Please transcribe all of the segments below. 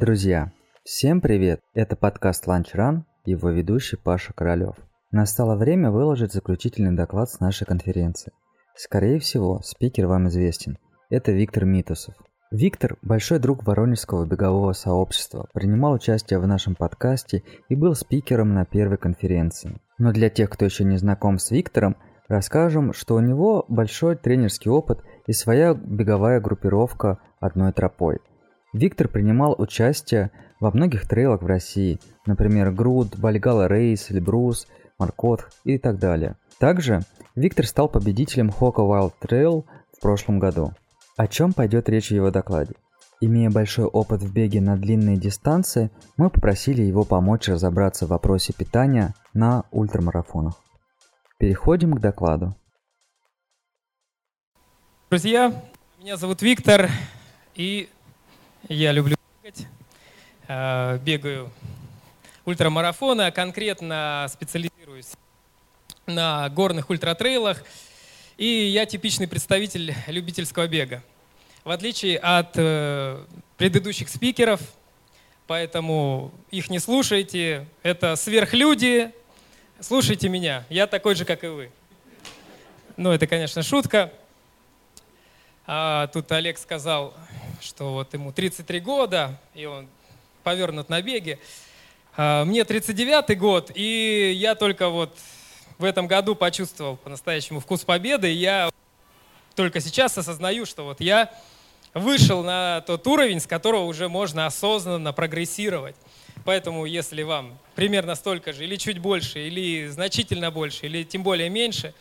Друзья, всем привет! Это подкаст Lunch Run, его ведущий Паша Королёв. Настало время выложить заключительный доклад с нашей конференции. Скорее всего, спикер вам известен. Это Виктор Митусов. Виктор – большой друг Воронежского бегового сообщества, принимал участие в нашем подкасте и был спикером на первой конференции. Но для тех, кто еще не знаком с Виктором, расскажем, что у него большой тренерский опыт и своя беговая группировка одной тропой – Виктор принимал участие во многих трейлах в России, например, Груд, Бальгала Рейс, Эльбрус, Маркот и так далее. Также Виктор стал победителем Хока Wild Trail в прошлом году. О чем пойдет речь в его докладе? Имея большой опыт в беге на длинные дистанции, мы попросили его помочь разобраться в вопросе питания на ультрамарафонах. Переходим к докладу. Друзья, меня зовут Виктор, и я люблю бегать. Э, бегаю ультрамарафоны, а конкретно специализируюсь на горных ультратрейлах. И я типичный представитель любительского бега. В отличие от э, предыдущих спикеров, поэтому их не слушайте. Это сверхлюди. Слушайте меня. Я такой же, как и вы. Ну, это, конечно, шутка. А, тут Олег сказал, что вот ему 33 года, и он повернут на беге. А, мне 39 год, и я только вот в этом году почувствовал по-настоящему вкус победы. И я только сейчас осознаю, что вот я вышел на тот уровень, с которого уже можно осознанно прогрессировать. Поэтому, если вам примерно столько же, или чуть больше, или значительно больше, или тем более меньше,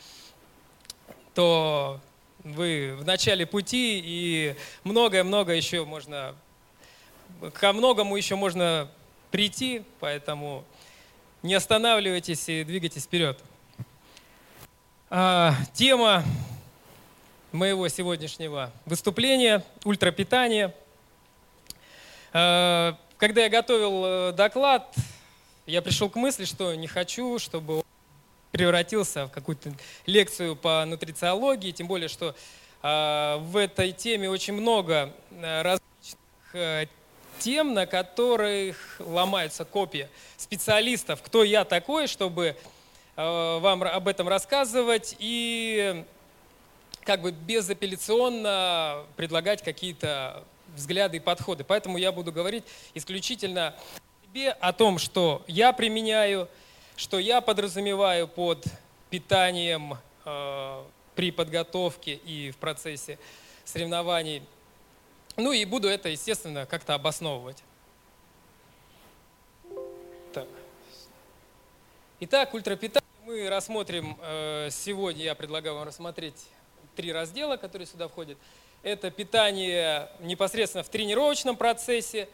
то вы в начале пути, и многое-многое еще можно, ко многому еще можно прийти, поэтому не останавливайтесь и двигайтесь вперед. А, тема моего сегодняшнего выступления – ультрапитание. А, когда я готовил э, доклад, я пришел к мысли, что не хочу, чтобы превратился в какую-то лекцию по нутрициологии, тем более, что э, в этой теме очень много э, различных э, тем, на которых ломаются копии специалистов. Кто я такой, чтобы вам об этом рассказывать и как бы безапелляционно предлагать какие-то взгляды и подходы. Поэтому я буду говорить исключительно о том, что я применяю, что я подразумеваю под питанием э, при подготовке и в процессе соревнований. Ну и буду это, естественно, как-то обосновывать. Так. Итак, ультрапитание мы рассмотрим э, сегодня, я предлагаю вам рассмотреть три раздела, которые сюда входят. Это питание непосредственно в тренировочном процессе,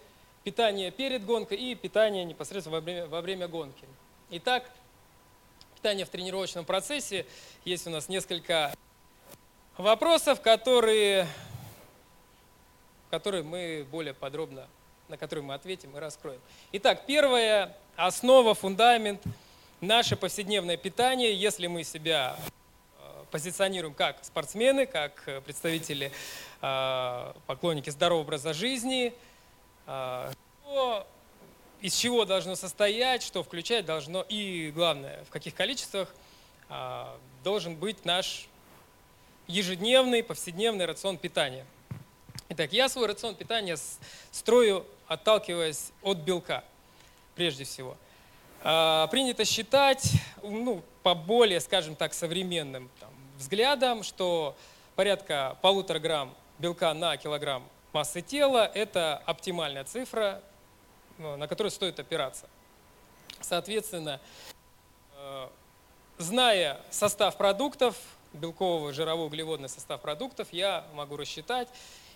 питание перед гонкой и питание непосредственно во время, во время гонки. Итак, питание в тренировочном процессе. Есть у нас несколько вопросов, которые, которые мы более подробно, на которые мы ответим и раскроем. Итак, первая основа, фундамент, наше повседневное питание, если мы себя э, позиционируем как спортсмены, как представители, э, поклонники здорового образа жизни, э, что из чего должно состоять, что включать должно, и главное, в каких количествах а, должен быть наш ежедневный, повседневный рацион питания. Итак, я свой рацион питания строю, отталкиваясь от белка, прежде всего. А, принято считать, ну, по более, скажем так, современным там, взглядам, что порядка полутора грамм белка на килограмм массы тела – это оптимальная цифра на который стоит опираться. Соответственно, э, зная состав продуктов, белковый, жировой, углеводный состав продуктов, я могу рассчитать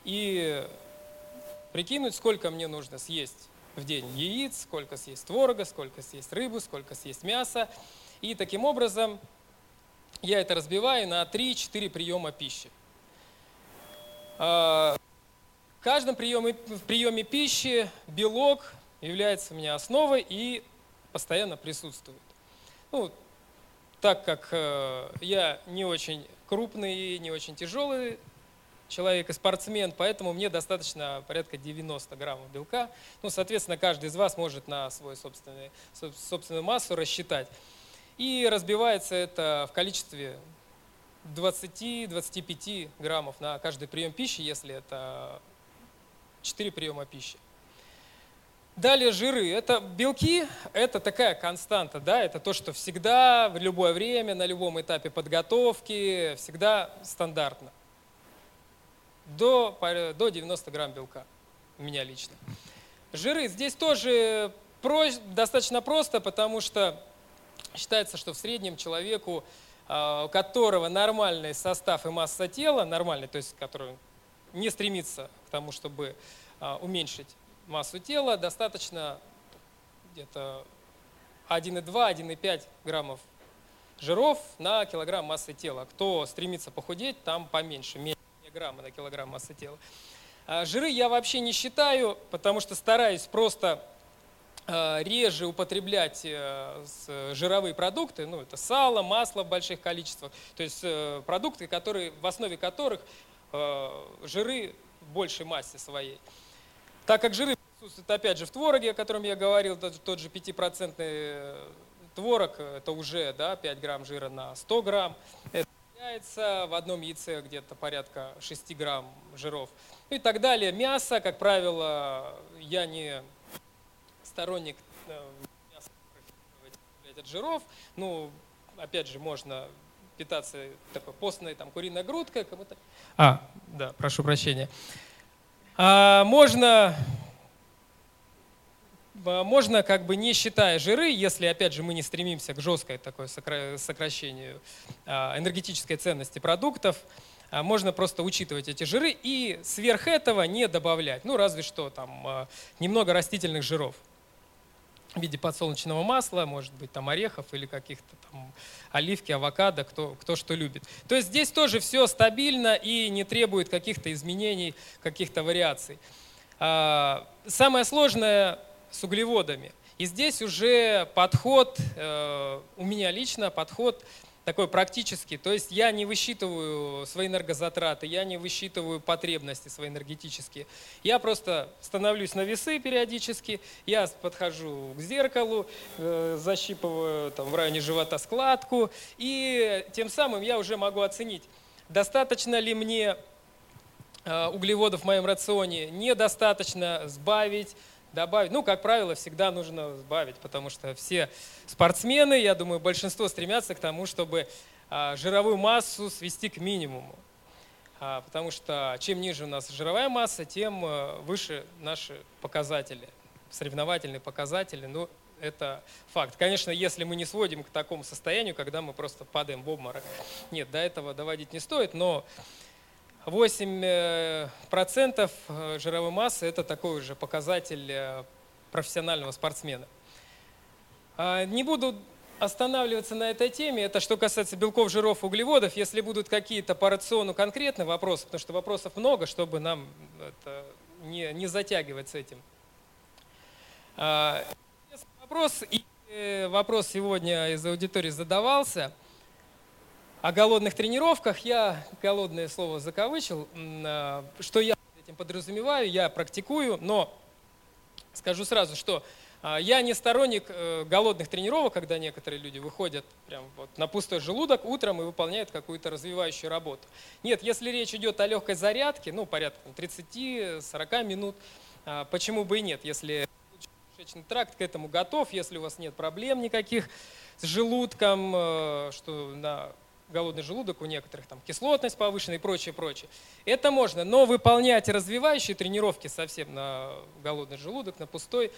и прикинуть, сколько мне нужно съесть в день яиц, сколько съесть творога, сколько съесть рыбу, сколько съесть мяса. И таким образом я это разбиваю на 3-4 приема пищи. Э, в каждом приеме, в приеме пищи белок является у меня основой и постоянно присутствует. Ну, так как э, я не очень крупный, не очень тяжелый человек и спортсмен, поэтому мне достаточно порядка 90 граммов белка. Ну, соответственно, каждый из вас может на свою собственную, собственную массу рассчитать. И разбивается это в количестве 20-25 граммов на каждый прием пищи, если это 4 приема пищи. Далее жиры. Это белки, это такая константа, да, это то, что всегда, в любое время, на любом этапе подготовки, всегда стандартно. До, до 90 грамм белка у меня лично. Жиры здесь тоже про, достаточно просто, потому что считается, что в среднем человеку, а, у которого нормальный состав и масса тела, нормальный, то есть который не стремится к тому, чтобы а, уменьшить массу тела, достаточно где-то 1,2-1,5 граммов жиров на килограмм массы тела. Кто стремится похудеть, там поменьше, меньше грамма на килограмм массы тела. А жиры я вообще не считаю, потому что стараюсь просто а, реже употреблять э, жировые продукты, ну это сало, масло в больших количествах, то есть э, продукты, которые, в основе которых э, жиры в большей массе своей. Так как жиры присутствуют опять же в твороге, о котором я говорил, тот же 5% э, творог, это уже да, 5 грамм жира на 100 грамм. Это яйца, в одном яйце где-то порядка 6 грамм жиров. Ну и так далее. Мясо, как правило, я не сторонник э, мяса от жиров. Ну, опять же, можно питаться такой постной там куриной грудкой. Кому-то... А, да, прошу прощения. А, можно, а, можно как бы не считая жиры, если опять же мы не стремимся к жесткой такой сокращению а, энергетической ценности продуктов, можно просто учитывать эти жиры и сверх этого не добавлять. Ну разве что там немного растительных жиров в виде подсолнечного масла, может быть, там орехов или каких-то там оливки, авокадо, кто, кто что любит. То есть здесь тоже все стабильно и не требует каких-то изменений, каких-то вариаций. А, самое сложное с углеводами. И здесь уже подход, э, у меня лично подход такой практический. То есть я не высчитываю свои энергозатраты, я не высчитываю потребности свои энергетические. Я просто становлюсь на весы периодически, я подхожу к зеркалу, э, защипываю там, в районе живота складку, и тем самым я уже могу оценить, достаточно ли мне э, углеводов в моем рационе, недостаточно сбавить, добавить. Ну, как правило, всегда нужно сбавить, потому что все спортсмены, я думаю, большинство стремятся к тому, чтобы а, жировую массу свести к минимуму. А, потому что чем ниже у нас жировая масса, тем э, выше наши показатели, соревновательные показатели. Ну, это факт. Конечно, если мы не сводим к такому состоянию, когда мы просто падаем в обморок. Нет, до этого доводить не стоит, но 8% э, э, жировой массы – это такой уже показатель э, профессионального спортсмена. А, не буду останавливаться на этой теме. Это что касается белков, жиров, углеводов. Если будут какие-то по рациону конкретные вопросы, потому что вопросов много, чтобы нам это не, не затягивать с этим. А, вопрос, и вопрос сегодня из аудитории задавался – о голодных тренировках. Я голодное слово закавычил. А, что я этим подразумеваю, я практикую, но скажу сразу, что а, я не сторонник э, голодных тренировок, когда некоторые люди выходят прям вот на пустой желудок утром и выполняют какую-то развивающую работу. Нет, если речь идет о легкой зарядке, ну, порядка 30-40 минут, а, почему бы и нет, если кишечный тракт к этому готов, если у вас нет проблем никаких с желудком, э, что на голодный желудок у некоторых, там кислотность повышенная и прочее, прочее. Это можно, но выполнять развивающие тренировки совсем на голодный желудок, на пустой,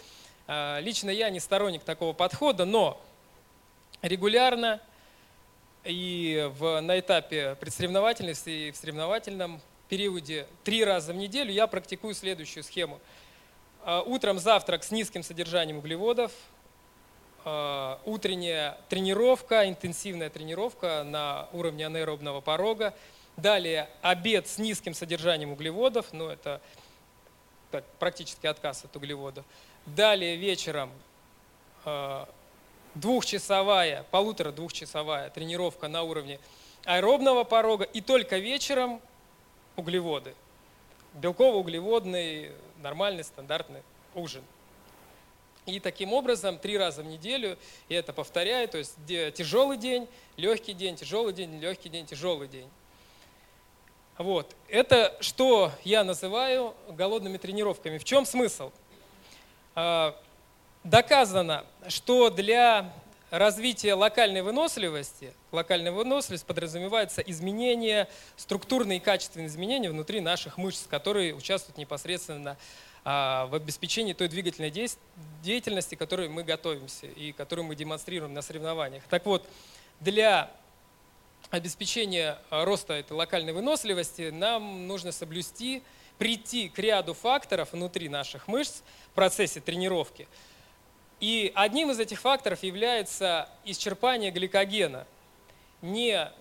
а, лично я не сторонник такого подхода, но регулярно и в, на этапе предсоревновательности и в соревновательном периоде три раза в неделю я практикую следующую схему. А, утром завтрак с низким содержанием углеводов, утренняя тренировка, интенсивная тренировка на уровне анаэробного порога. Далее обед с низким содержанием углеводов, но это так, практически отказ от углеводов. Далее вечером э, двухчасовая, полутора-двухчасовая тренировка на уровне аэробного порога. И только вечером углеводы. Белково-углеводный, нормальный, стандартный ужин. И таким образом три раза в неделю, и это повторяю, то есть тяжелый день, легкий день, тяжелый день, легкий день, тяжелый день. Вот. Это что я называю голодными тренировками. В чем смысл? А, доказано, что для развития локальной выносливости, локальная выносливость подразумевается изменение, структурные и качественные изменения внутри наших мышц, которые участвуют непосредственно а, в обеспечении той двигательной деятельности, которой мы готовимся и которую мы демонстрируем на соревнованиях. Так вот, для обеспечения роста этой локальной выносливости нам нужно соблюсти, прийти к ряду факторов внутри наших мышц в процессе тренировки. И одним из этих факторов является исчерпание гликогена. Не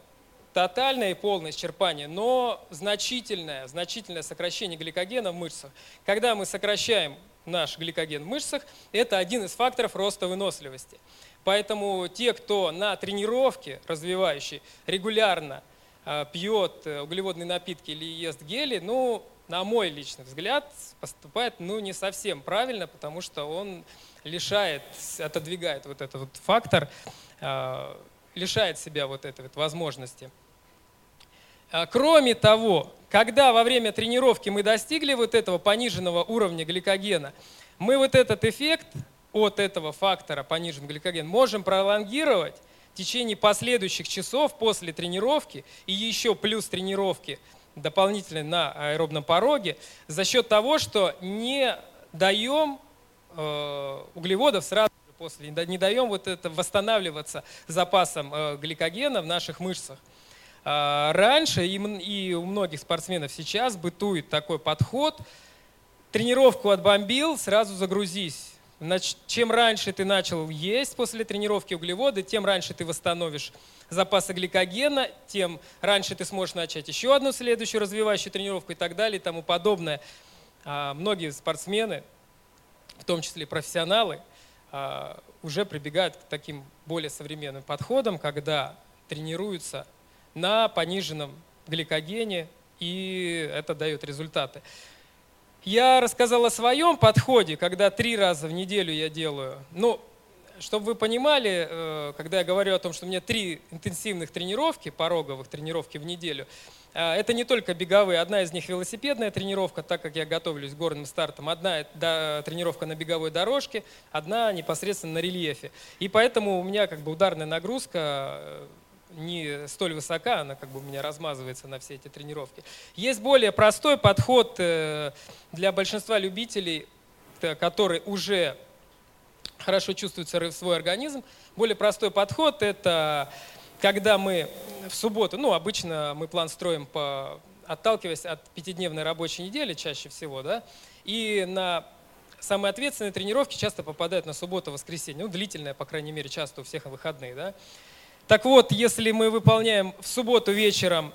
тотальное и полное исчерпание, но значительное, значительное сокращение гликогена в мышцах. Когда мы сокращаем наш гликоген в мышцах, это один из факторов роста выносливости. Поэтому те, кто на тренировке развивающий регулярно э, пьет э, углеводные напитки или ест гели, ну, на мой личный взгляд, поступает ну, не совсем правильно, потому что он лишает, отодвигает вот этот вот фактор, э, лишает себя вот этой вот возможности. А, кроме того, когда во время тренировки мы достигли вот этого пониженного уровня гликогена, мы вот этот эффект от этого фактора понижен гликоген можем пролонгировать в течение последующих часов после тренировки и еще плюс тренировки дополнительно на аэробном пороге за счет того, что не даем э, углеводов сразу после, не даем вот это восстанавливаться запасом э, гликогена в наших мышцах. А, раньше и у многих спортсменов сейчас бытует такой подход. Тренировку отбомбил, сразу загрузись. Чем раньше ты начал есть после тренировки углеводы, тем раньше ты восстановишь запасы гликогена, тем раньше ты сможешь начать еще одну следующую развивающую тренировку и так далее и тому подобное. А, многие спортсмены, в том числе профессионалы, а, уже прибегают к таким более современным подходам, когда тренируются на пониженном гликогене, и это дает результаты. Я рассказал о своем подходе, когда три раза в неделю я делаю. Ну, чтобы вы понимали, э, когда я говорю о том, что у меня три интенсивных тренировки, пороговых тренировки в неделю, э, это не только беговые. Одна из них велосипедная тренировка, так как я готовлюсь к горным стартам. Одна тренировка на беговой дорожке, одна непосредственно на рельефе. И поэтому у меня как бы ударная нагрузка э, не столь высока, она как бы у меня размазывается на все эти тренировки. Есть более простой подход э, для большинства любителей, который уже хорошо чувствует свой организм. Более простой подход – это когда мы в субботу, ну, обычно мы план строим по отталкиваясь от пятидневной рабочей недели чаще всего, да, и на самые ответственные тренировки часто попадают на субботу-воскресенье, ну, длительная, по крайней мере, часто у всех выходные, да. Так вот, если мы выполняем в субботу вечером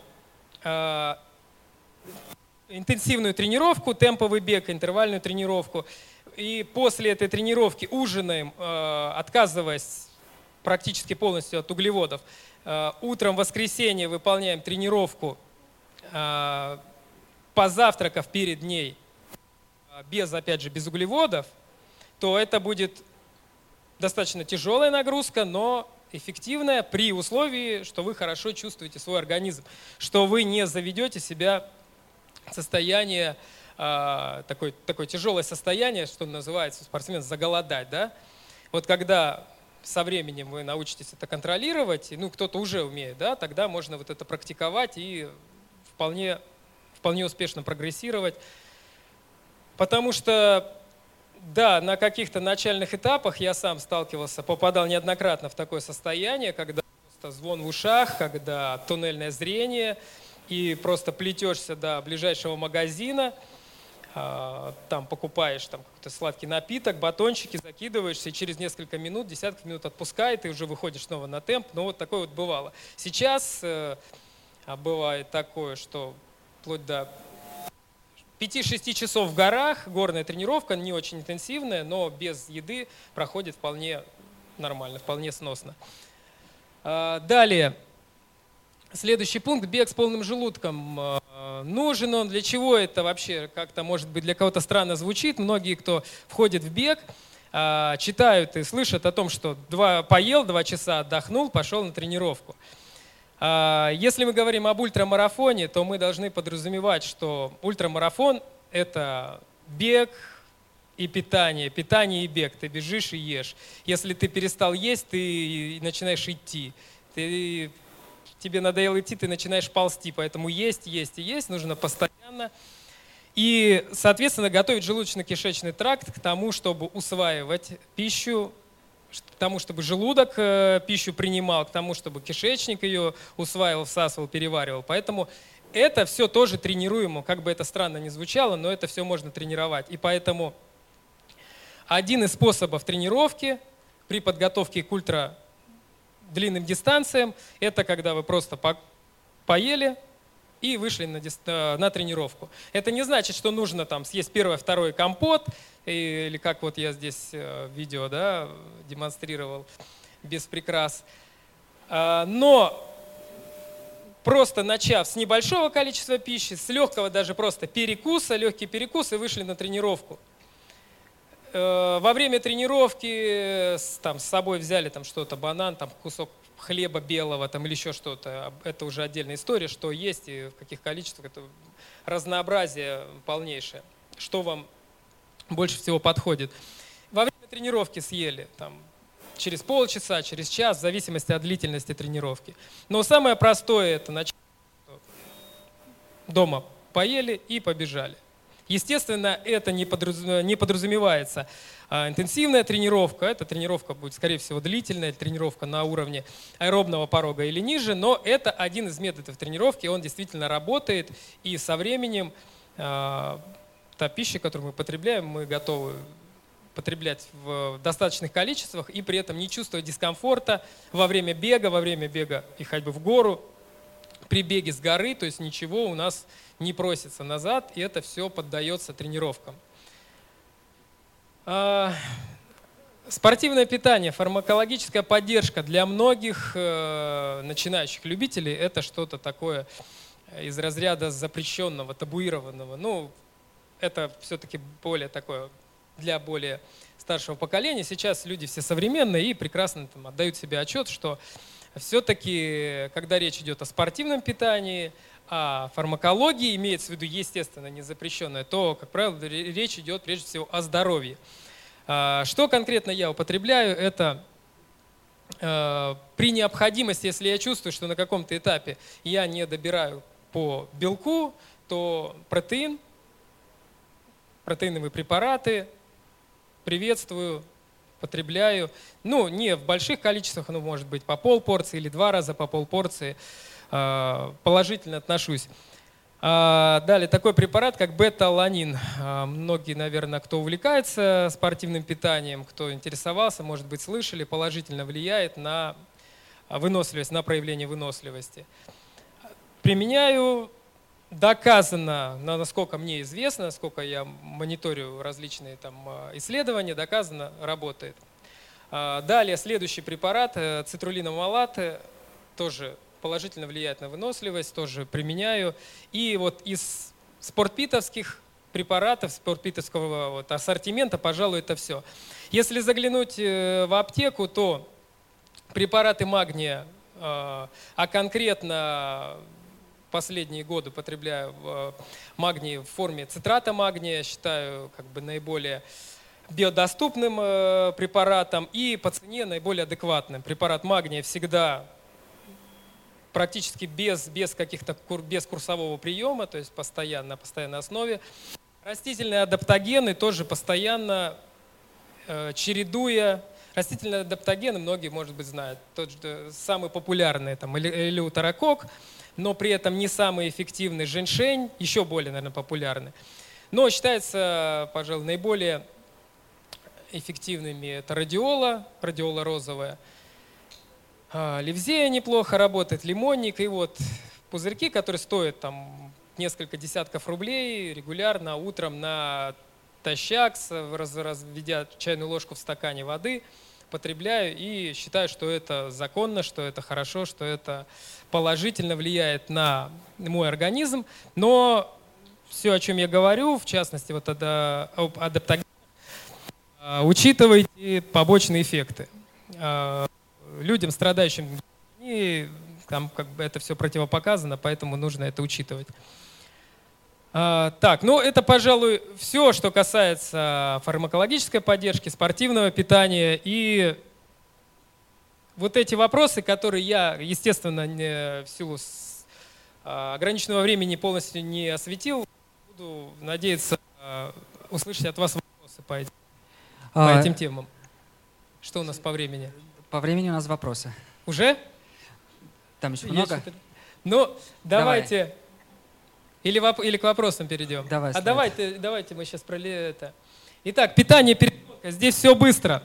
э, интенсивную тренировку, темповый бег, интервальную тренировку, и после этой тренировки ужинаем, э, отказываясь практически полностью от углеводов, э, утром в воскресенье выполняем тренировку, позавтракав перед ней, без, опять же, без углеводов, то это будет достаточно тяжелая нагрузка, но эффективная при условии, что вы хорошо чувствуете свой организм, что вы не заведете себя в состояние, э, такое, такое тяжелое состояние, что называется у спортсмена заголодать. Да? Вот когда со временем вы научитесь это контролировать, ну кто-то уже умеет, да, тогда можно вот это практиковать и вполне, вполне успешно прогрессировать. Потому что да, на каких-то начальных этапах я сам сталкивался, попадал неоднократно в такое состояние, когда просто звон в ушах, когда туннельное зрение, и просто плетешься до ближайшего магазина, а, там покупаешь там какой-то сладкий напиток, батончики, закидываешься, и через несколько минут, десятки минут отпускает, и уже выходишь снова на темп. Ну вот такое вот бывало. Сейчас э, а бывает такое, что вплоть до 5-6 часов в горах, горная тренировка, не очень интенсивная, но без еды проходит вполне нормально, вполне сносно. А, далее, следующий пункт – бег с полным желудком. А, нужен он, для чего это вообще как-то, может быть, для кого-то странно звучит. Многие, кто входит в бег, э, читают и слышат о том, что два, поел, два часа отдохнул, пошел на тренировку. Э, если мы говорим об ультрамарафоне, то мы должны подразумевать, что ультрамарафон – это бег, и питание, питание и бег. Ты бежишь и ешь. Если ты перестал есть, ты начинаешь идти. Ты, тебе надоело идти, ты начинаешь ползти. Поэтому есть, есть и есть нужно постоянно. И, соответственно, готовить желудочно-кишечный тракт к тому, чтобы усваивать пищу, к тому, чтобы желудок э, пищу принимал, к тому, чтобы кишечник ее усваивал, всасывал, переваривал. Поэтому это все тоже тренируемо, как бы это странно ни звучало, но это все можно тренировать. И поэтому один из способов тренировки при подготовке к ультра длинным дистанциям – это когда вы просто по поели и вышли на, э, на тренировку. Это не значит, что нужно там съесть первый, второй компот, или как вот я здесь э, видео да, демонстрировал, без прикрас. А, но просто начав с небольшого количества пищи, с легкого даже просто перекуса, легкий перекус и вышли на тренировку – Э, во время тренировки там, с собой взяли там что-то, банан, там кусок хлеба белого там, или еще что-то, это уже отдельная история, что есть и в каких количествах, это разнообразие полнейшее, что вам больше всего подходит. Во время тренировки съели там, через полчаса, через час, в зависимости от длительности тренировки. Но самое простое это начать дома поели и побежали. Естественно, это не подразумевается. А, интенсивная тренировка, эта тренировка будет, скорее всего, длительная, тренировка на уровне аэробного порога или ниже, но это один из методов тренировки, он действительно работает, и со временем а, та пища, которую мы потребляем, мы готовы потреблять в достаточных количествах и при этом не чувствовать дискомфорта во время бега, во время бега и ходьбы в гору, при беге с горы, то есть ничего у нас не просится назад, и это все поддается тренировкам. А, спортивное питание, фармакологическая поддержка для многих э, начинающих любителей – это что-то такое из разряда запрещенного, табуированного. Ну, это все-таки более такое для более старшего поколения. Сейчас люди все современные и прекрасно там, отдают себе отчет, что все-таки, когда речь идет о спортивном питании, о фармакологии, имеется в виду, естественно, не запрещенное, то, как правило, речь идет прежде всего о здоровье. А, что конкретно я употребляю, это а, при необходимости, если я чувствую, что на каком-то этапе я не добираю по белку, то протеин, протеиновые препараты приветствую, потребляю. Ну, не в больших количествах, но может быть по пол порции или два раза по пол порции. А, положительно отношусь. А, далее, такой препарат, как бета-аланин. А, многие, наверное, кто увлекается спортивным питанием, кто интересовался, может быть, слышали, положительно влияет на выносливость, на проявление выносливости. Применяю доказано, насколько мне известно, насколько я мониторю различные там исследования, доказано, работает. Далее, следующий препарат, э, цитрулиномалат, тоже положительно влияет на выносливость, тоже применяю. И вот из спортпитовских препаратов, спортпитовского вот ассортимента, пожалуй, это все. Если заглянуть э, в аптеку, то препараты магния, э, а конкретно последние годы потребляю э, магний в форме цитрата магния, считаю как бы наиболее биодоступным препаратом и по цене наиболее адекватным. Препарат магния всегда практически без, без каких-то без курсового приема, то есть постоянно, на постоянной основе. Растительные адаптогены тоже постоянно э, чередуя. Растительные адаптогены многие, может быть, знают. Тот же самый популярный там элеутерокок, но при этом не самый эффективный женьшень, еще более, наверное, популярный. Но считается, пожалуй, наиболее эффективными это радиола, радиола розовая – а, Ливзея неплохо работает, лимонник и вот пузырьки, которые стоят там несколько десятков рублей регулярно утром на тащак, разведя чайную ложку в стакане воды, потребляю и считаю, что это законно, что это хорошо, что это положительно влияет на мой организм, но все, о чем я говорю, в частности, вот об адаптогенах, учитывайте побочные эффекты. А, людям, страдающим, там как бы это все противопоказано, поэтому нужно это учитывать. А, так, ну это, пожалуй, все, что касается фармакологической поддержки, спортивного питания и вот эти вопросы, которые я, естественно, в силу ограниченного времени полностью не осветил, буду надеяться услышать от вас вопросы по этим по а, этим темам. Что у нас по времени? По времени у нас вопросы. Уже? Там еще много? Ну, давайте. Давай. Или, воп... или к вопросам перейдем. Давай. А давайте, давайте мы сейчас про это. Итак, питание переделка. Здесь все быстро.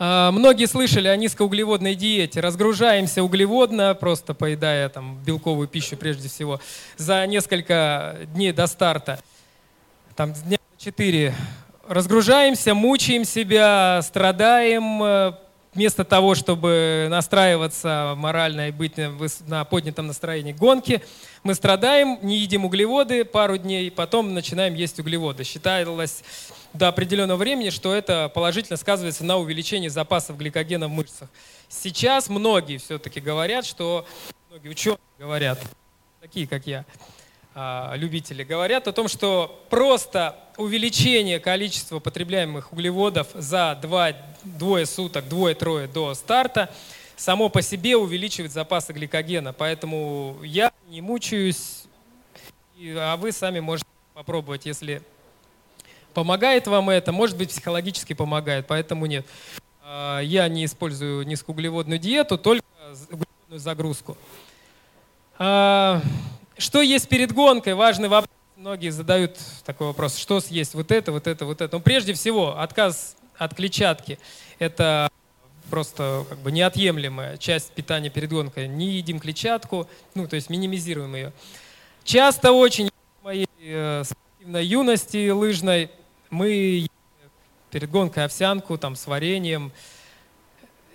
А, многие слышали о низкоуглеводной диете. Разгружаемся углеводно, просто поедая там белковую пищу прежде всего, за несколько дней до старта. Там дня 4 разгружаемся, мучаем себя, страдаем, э, вместо того, чтобы настраиваться морально и быть на поднятом настроении гонки, мы страдаем, не едим углеводы пару дней, потом начинаем есть углеводы. Считалось до определенного времени, что это положительно сказывается на увеличении запасов гликогена в мышцах. Сейчас многие все-таки говорят, что многие ученые говорят, такие как я, любители говорят о том, что просто увеличение количества потребляемых углеводов за два, двое суток, двое-трое до старта само по себе увеличивает запасы гликогена. Поэтому я не мучаюсь, а вы сами можете попробовать, если помогает вам это, может быть психологически помогает, поэтому нет. А, я не использую низкоуглеводную диету, только углеводную загрузку. Что есть перед гонкой? Важный вопрос. Многие задают такой вопрос. Что съесть? Вот это, вот это, вот это. Но прежде всего, отказ от клетчатки. Это просто как бы неотъемлемая часть питания перед гонкой. Не едим клетчатку, ну, то есть минимизируем ее. Часто очень в моей э, спортивной юности лыжной мы перед гонкой овсянку там, с вареньем.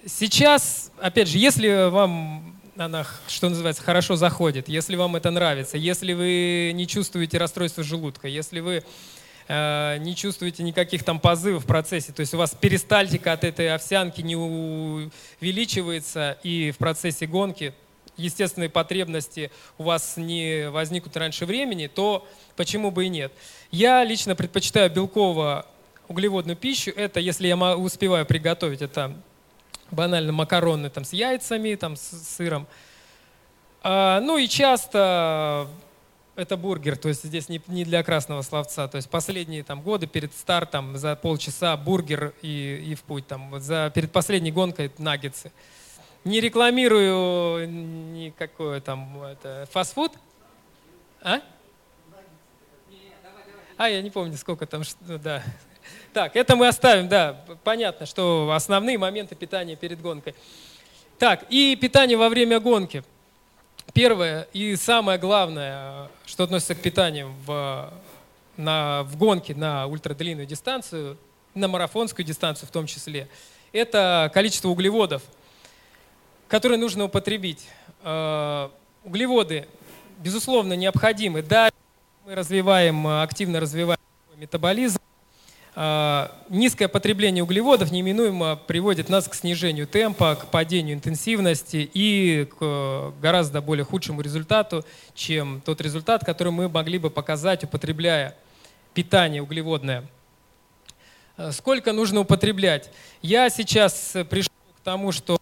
Сейчас, опять же, если вам она, что называется, хорошо заходит, если вам это нравится, если вы не чувствуете расстройства желудка, если вы э, не чувствуете никаких там позывов в процессе, то есть у вас перистальтика от этой овсянки не увеличивается, и в процессе гонки естественные потребности у вас не возникнут раньше времени, то почему бы и нет. Я лично предпочитаю белково-углеводную пищу. Это, если я успеваю приготовить, это банально макароны там, с яйцами, там, с сыром. А, ну и часто это бургер, то есть здесь не, не для красного словца. То есть последние там, годы перед стартом за полчаса бургер и, и в путь. Там, за, перед последней гонкой наггетсы. Не рекламирую никакой там это, фастфуд. А? А, я не помню, сколько там, да, так, это мы оставим, да, понятно, что основные моменты питания перед гонкой. Так, и питание во время гонки. Первое и самое главное, что относится к питанию в, на, в гонке на ультрадлинную дистанцию, на марафонскую дистанцию в том числе, это количество углеводов, которые нужно употребить. Э, углеводы, безусловно, необходимы. Да, мы развиваем, активно развиваем метаболизм, низкое потребление углеводов неминуемо приводит нас к снижению темпа, к падению интенсивности и к гораздо более худшему результату, чем тот результат, который мы могли бы показать, употребляя питание углеводное. А, сколько нужно употреблять? Я сейчас пришел к тому, что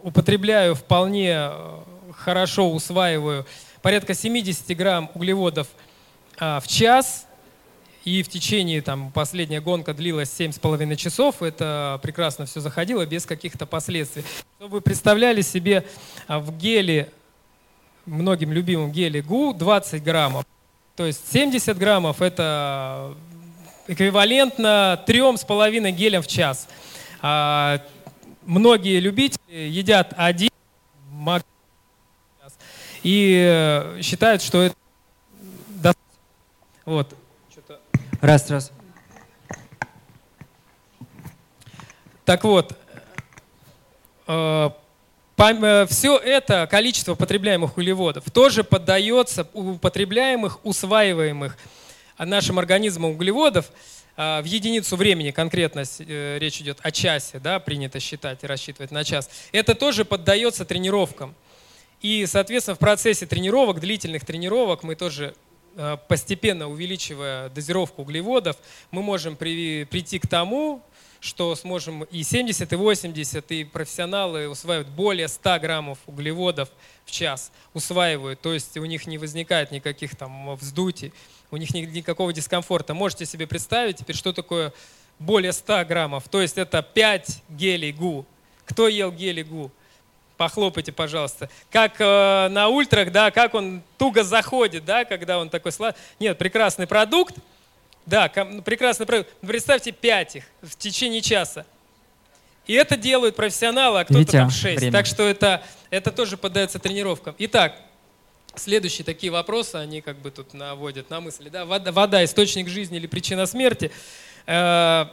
употребляю вполне э, хорошо, усваиваю порядка 70 грамм углеводов а, в час – и в течение, там, последняя гонка длилась 7,5 часов, это прекрасно все заходило без каких-то последствий. Чтобы вы представляли себе а, в геле, многим любимом геле ГУ 20 граммов. То есть 70 граммов это эквивалентно 3,5 гелям в час. А многие любители едят один и э, считают, что это вот. Раз, раз. Так вот, э, Все это количество потребляемых углеводов тоже поддается употребляемых, усваиваемых нашим организмом углеводов в единицу времени, конкретно э, речь идет о часе, да, принято считать и рассчитывать на час, это тоже поддается тренировкам. И, соответственно, в процессе тренировок, длительных тренировок, мы тоже э, постепенно увеличивая дозировку углеводов, мы можем при, прийти к тому, что сможем и 70, и 80, и профессионалы усваивают более 100 граммов углеводов в час, усваивают, то есть у них не возникает никаких там вздутий, у них никакого дискомфорта. Можете себе представить теперь, что такое более 100 граммов, то есть это 5 гелей ГУ. Кто ел гели ГУ? Похлопайте, пожалуйста. Как э, на ультрах, да, как он туго заходит, да, когда он такой сладкий. Нет, прекрасный продукт, да, ну, прекрасный продукт. Представьте 5 их в течение часа. И это делают профессионалы, а кто-то там 6. Время. Так что это, это тоже поддается тренировкам. Итак, следующие такие вопросы, они как бы тут наводят на мысли. Да? Вода, вода – источник жизни или причина смерти. Э,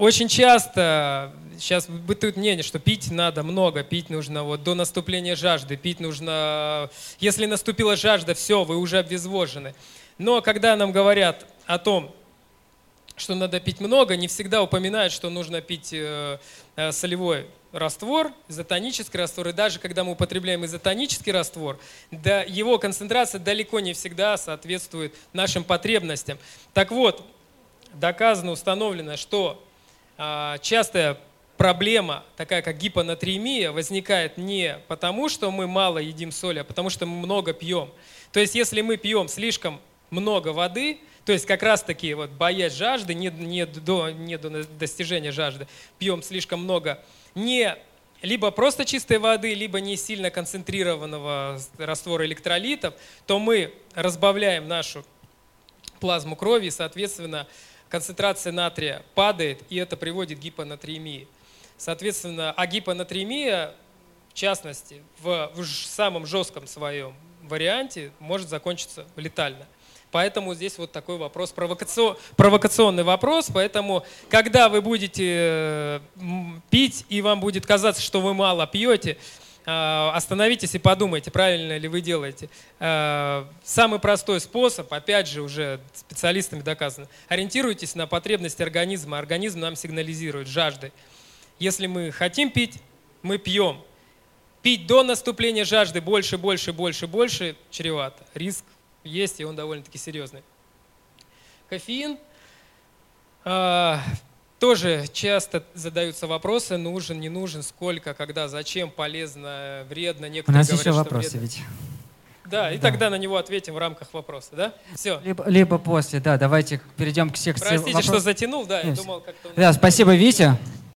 очень часто сейчас бытует мнение, что пить надо много, пить нужно вот до наступления жажды, пить нужно, если наступила жажда, все, вы уже обезвожены. Но когда нам говорят о том, что надо пить много, не всегда упоминают, что нужно пить э, э, солевой раствор, изотонический раствор. И даже когда мы употребляем изотонический раствор, да, его концентрация далеко не всегда соответствует нашим потребностям. Так вот, доказано, установлено, что частая проблема, такая как гипонатриемия, возникает не потому, что мы мало едим соли, а потому что мы много пьем. То есть если мы пьем слишком много воды, то есть как раз таки вот боясь жажды, не, не, до, не до достижения жажды, пьем слишком много не либо просто чистой воды, либо не сильно концентрированного раствора электролитов, то мы разбавляем нашу плазму крови, соответственно, концентрация натрия падает, и это приводит к гипонатриемии. Соответственно, а гипонатриемия, в частности, в, в самом жестком своем варианте, может закончиться летально. Поэтому здесь вот такой вопрос, провокационный вопрос. Поэтому, когда вы будете э, пить, и вам будет казаться, что вы мало пьете, остановитесь и подумайте, правильно ли вы делаете. Э, самый простой способ, опять же, уже специалистами доказано, ориентируйтесь на потребности организма. Организм нам сигнализирует жаждой. Если мы хотим пить, мы пьем. Пить до наступления жажды больше, больше, больше, больше чревато. Риск есть, и он довольно-таки серьезный. Кофеин. Тоже часто задаются вопросы, нужен, не нужен, сколько, когда, зачем, полезно, вредно. Некоторые У нас говорят, еще вопросы вредно. ведь. Да, и да. тогда на него ответим в рамках вопроса, да? Все. Либо, либо после, да, давайте перейдем к секции Простите, вопросов. что затянул, да, Нет. я думал как-то... Да, спасибо, Витя.